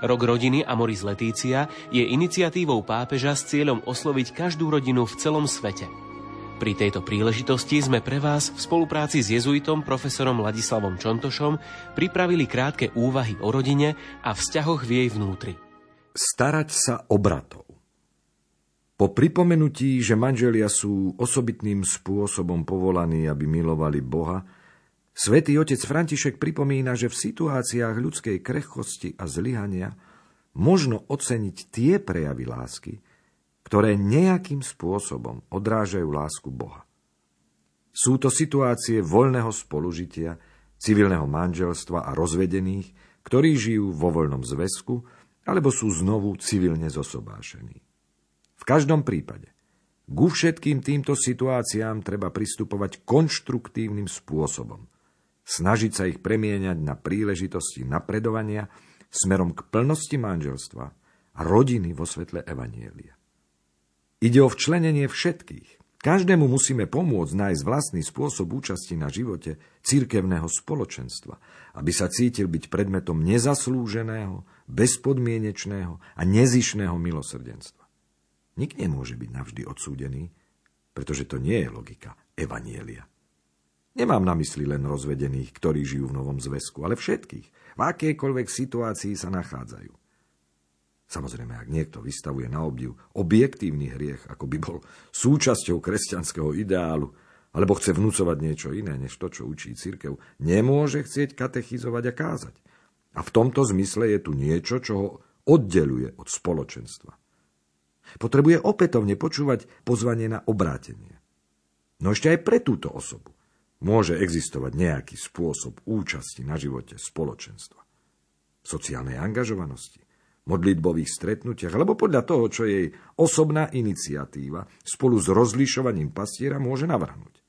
Rok rodiny Amoris Letícia je iniciatívou pápeža s cieľom osloviť každú rodinu v celom svete – pri tejto príležitosti sme pre vás v spolupráci s jezuitom profesorom Ladislavom Čontošom pripravili krátke úvahy o rodine a vzťahoch v jej vnútri. Starať sa o bratov. Po pripomenutí, že manželia sú osobitným spôsobom povolaní, aby milovali Boha, svätý otec František pripomína, že v situáciách ľudskej krehkosti a zlyhania možno oceniť tie prejavy lásky, ktoré nejakým spôsobom odrážajú lásku Boha. Sú to situácie voľného spolužitia, civilného manželstva a rozvedených, ktorí žijú vo voľnom zväzku alebo sú znovu civilne zosobášení. V každom prípade, ku všetkým týmto situáciám treba pristupovať konštruktívnym spôsobom. Snažiť sa ich premieňať na príležitosti napredovania smerom k plnosti manželstva a rodiny vo svetle Evanielia. Ide o včlenenie všetkých. Každému musíme pomôcť nájsť vlastný spôsob účasti na živote cirkevného spoločenstva, aby sa cítil byť predmetom nezaslúženého, bezpodmienečného a nezišného milosrdenstva. Nik nemôže byť navždy odsúdený, pretože to nie je logika Evanielia. Nemám na mysli len rozvedených, ktorí žijú v novom zväzku, ale všetkých, v akejkoľvek situácii sa nachádzajú. Samozrejme, ak niekto vystavuje na obdiv objektívny hriech, ako by bol súčasťou kresťanského ideálu, alebo chce vnúcovať niečo iné, než to, čo učí církev, nemôže chcieť katechizovať a kázať. A v tomto zmysle je tu niečo, čo ho oddeluje od spoločenstva. Potrebuje opätovne počúvať pozvanie na obrátenie. No ešte aj pre túto osobu môže existovať nejaký spôsob účasti na živote spoločenstva. Sociálnej angažovanosti, modlitbových stretnutiach, alebo podľa toho, čo jej osobná iniciatíva spolu s rozlišovaním pastiera môže navrhnúť.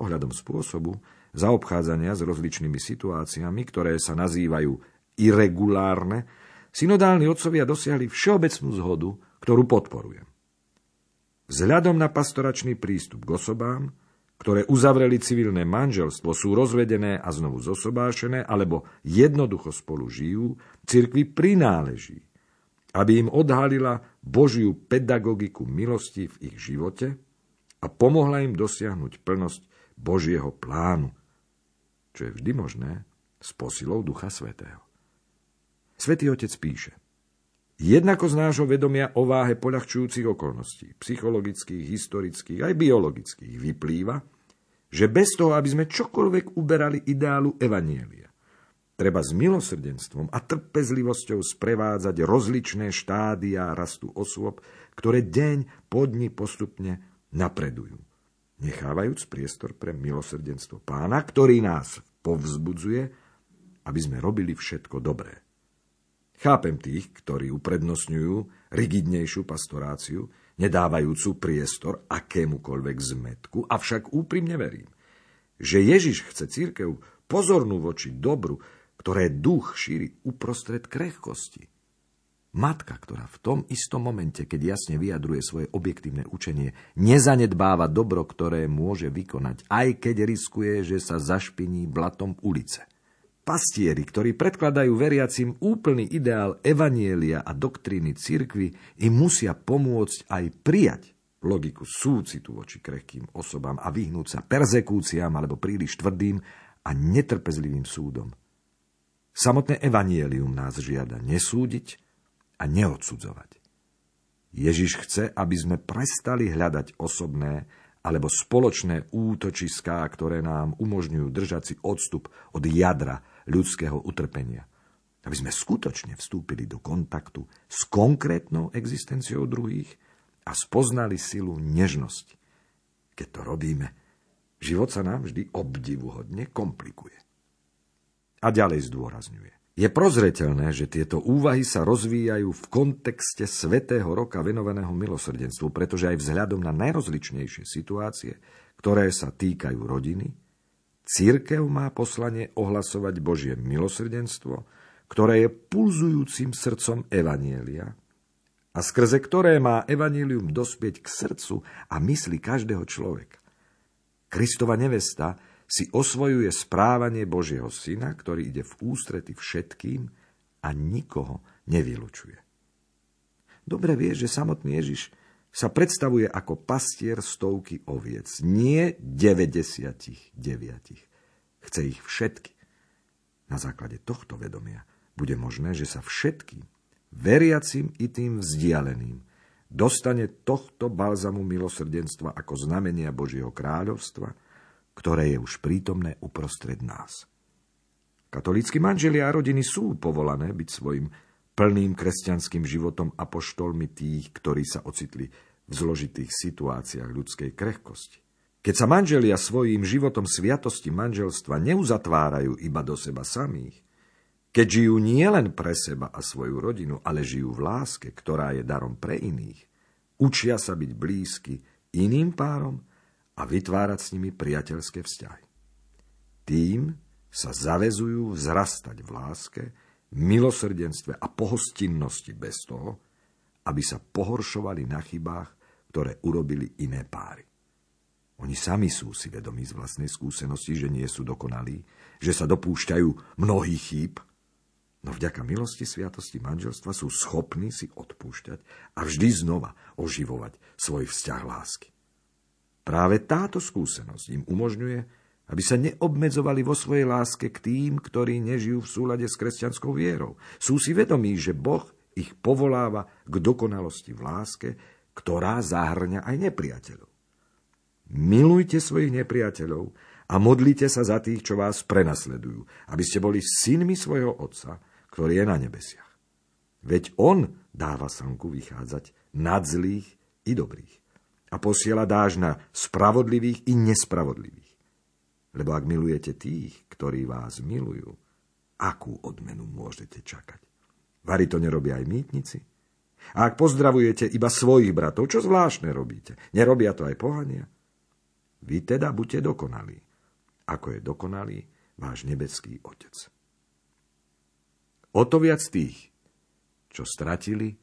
Ohľadom spôsobu zaobchádzania s rozličnými situáciami, ktoré sa nazývajú irregulárne, synodálni otcovia dosiahli všeobecnú zhodu, ktorú podporujem. Vzhľadom na pastoračný prístup k osobám, ktoré uzavreli civilné manželstvo, sú rozvedené a znovu zosobášené, alebo jednoducho spolu žijú, cirkvi prináleží, aby im odhalila Božiu pedagogiku milosti v ich živote a pomohla im dosiahnuť plnosť Božieho plánu, čo je vždy možné s posilou Ducha Svetého. Svetý Otec píše, Jednako z nášho vedomia o váhe poľahčujúcich okolností, psychologických, historických aj biologických, vyplýva, že bez toho, aby sme čokoľvek uberali ideálu Evanielia, treba s milosrdenstvom a trpezlivosťou sprevádzať rozličné štádia rastu osôb, ktoré deň po dni postupne napredujú, nechávajúc priestor pre milosrdenstvo pána, ktorý nás povzbudzuje, aby sme robili všetko dobré. Chápem tých, ktorí uprednostňujú rigidnejšiu pastoráciu, nedávajúcu priestor akémukoľvek zmetku, avšak úprimne verím, že Ježiš chce církev pozornú voči dobru, ktoré duch šíri uprostred krehkosti. Matka, ktorá v tom istom momente, keď jasne vyjadruje svoje objektívne učenie, nezanedbáva dobro, ktoré môže vykonať, aj keď riskuje, že sa zašpiní blatom ulice. Pastieri, ktorí predkladajú veriacim úplný ideál evanielia a doktríny cirkvy, im musia pomôcť aj prijať logiku súcitu voči krehkým osobám a vyhnúť sa perzekúciám alebo príliš tvrdým a netrpezlivým súdom. Samotné evanielium nás žiada nesúdiť a neodsudzovať. Ježiš chce, aby sme prestali hľadať osobné alebo spoločné útočiská, ktoré nám umožňujú držať si odstup od jadra ľudského utrpenia. Aby sme skutočne vstúpili do kontaktu s konkrétnou existenciou druhých a spoznali silu nežnosti. Keď to robíme, život sa nám vždy obdivuhodne komplikuje. A ďalej zdôrazňuje. Je prozreteľné, že tieto úvahy sa rozvíjajú v kontexte svetého roka venovaného milosrdenstvu, pretože aj vzhľadom na najrozličnejšie situácie, ktoré sa týkajú rodiny, církev má poslanie ohlasovať Božie milosrdenstvo, ktoré je pulzujúcim srdcom Evanielia a skrze ktoré má Evanielium dospieť k srdcu a mysli každého človeka. Kristova nevesta si osvojuje správanie Božieho syna, ktorý ide v ústrety všetkým a nikoho nevylučuje. Dobre vie, že samotný Ježiš sa predstavuje ako pastier stovky oviec, nie 99. Chce ich všetky. Na základe tohto vedomia bude možné, že sa všetkým, veriacim i tým vzdialeným, dostane tohto balzamu milosrdenstva ako znamenia Božieho kráľovstva – ktoré je už prítomné uprostred nás. Katolícky manželia a rodiny sú povolané byť svojim plným kresťanským životom apoštolmi tých, ktorí sa ocitli v zložitých situáciách ľudskej krehkosti. Keď sa manželia svojím životom sviatosti manželstva neuzatvárajú iba do seba samých, keď žijú nielen pre seba a svoju rodinu, ale žijú v láske, ktorá je darom pre iných, učia sa byť blízky iným párom a vytvárať s nimi priateľské vzťahy. Tým sa zavezujú vzrastať v láske, milosrdenstve a pohostinnosti bez toho, aby sa pohoršovali na chybách, ktoré urobili iné páry. Oni sami sú si vedomí z vlastnej skúsenosti, že nie sú dokonalí, že sa dopúšťajú mnohých chýb, no vďaka milosti sviatosti manželstva sú schopní si odpúšťať a vždy znova oživovať svoj vzťah lásky. Práve táto skúsenosť im umožňuje, aby sa neobmedzovali vo svojej láske k tým, ktorí nežijú v súlade s kresťanskou vierou. Sú si vedomí, že Boh ich povoláva k dokonalosti v láske, ktorá zahrňa aj nepriateľov. Milujte svojich nepriateľov a modlite sa za tých, čo vás prenasledujú, aby ste boli synmi svojho Otca, ktorý je na nebesiach. Veď On dáva slnku vychádzať nad zlých i dobrých a posiela dáž na spravodlivých i nespravodlivých. Lebo ak milujete tých, ktorí vás milujú, akú odmenu môžete čakať? Vary to nerobia aj mýtnici? A ak pozdravujete iba svojich bratov, čo zvláštne robíte? Nerobia to aj pohania? Vy teda buďte dokonalí, ako je dokonalý váš nebeský Otec. O to viac tých, čo stratili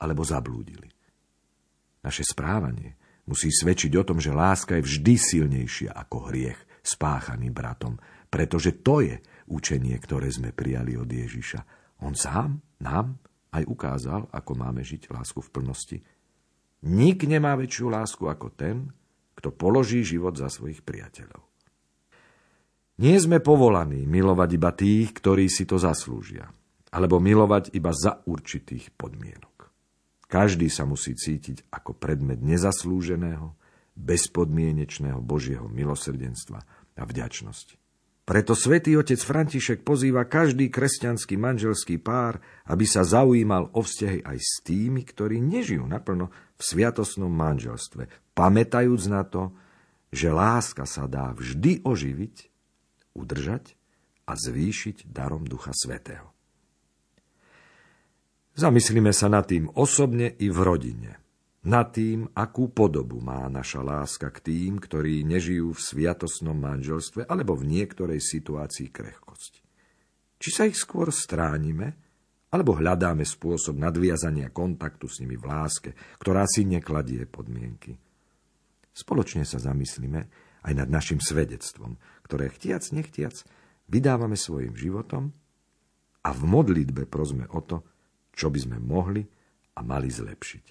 alebo zablúdili. Naše správanie musí svedčiť o tom, že láska je vždy silnejšia ako hriech spáchaný bratom, pretože to je učenie, ktoré sme prijali od Ježiša. On sám nám aj ukázal, ako máme žiť lásku v plnosti. Nik nemá väčšiu lásku ako ten, kto položí život za svojich priateľov. Nie sme povolaní milovať iba tých, ktorí si to zaslúžia, alebo milovať iba za určitých podmienok. Každý sa musí cítiť ako predmet nezaslúženého, bezpodmienečného Božieho milosrdenstva a vďačnosti. Preto svätý otec František pozýva každý kresťanský manželský pár, aby sa zaujímal o vzťahy aj s tými, ktorí nežijú naplno v sviatosnom manželstve, pamätajúc na to, že láska sa dá vždy oživiť, udržať a zvýšiť darom Ducha Svetého. Zamyslíme sa nad tým osobne i v rodine. Nad tým, akú podobu má naša láska k tým, ktorí nežijú v sviatosnom manželstve alebo v niektorej situácii krehkosti. Či sa ich skôr stránime, alebo hľadáme spôsob nadviazania kontaktu s nimi v láske, ktorá si nekladie podmienky. Spoločne sa zamyslíme aj nad našim svedectvom, ktoré chtiac nechtiac vydávame svojim životom a v modlitbe prosme o to, čo by sme mohli a mali zlepšiť.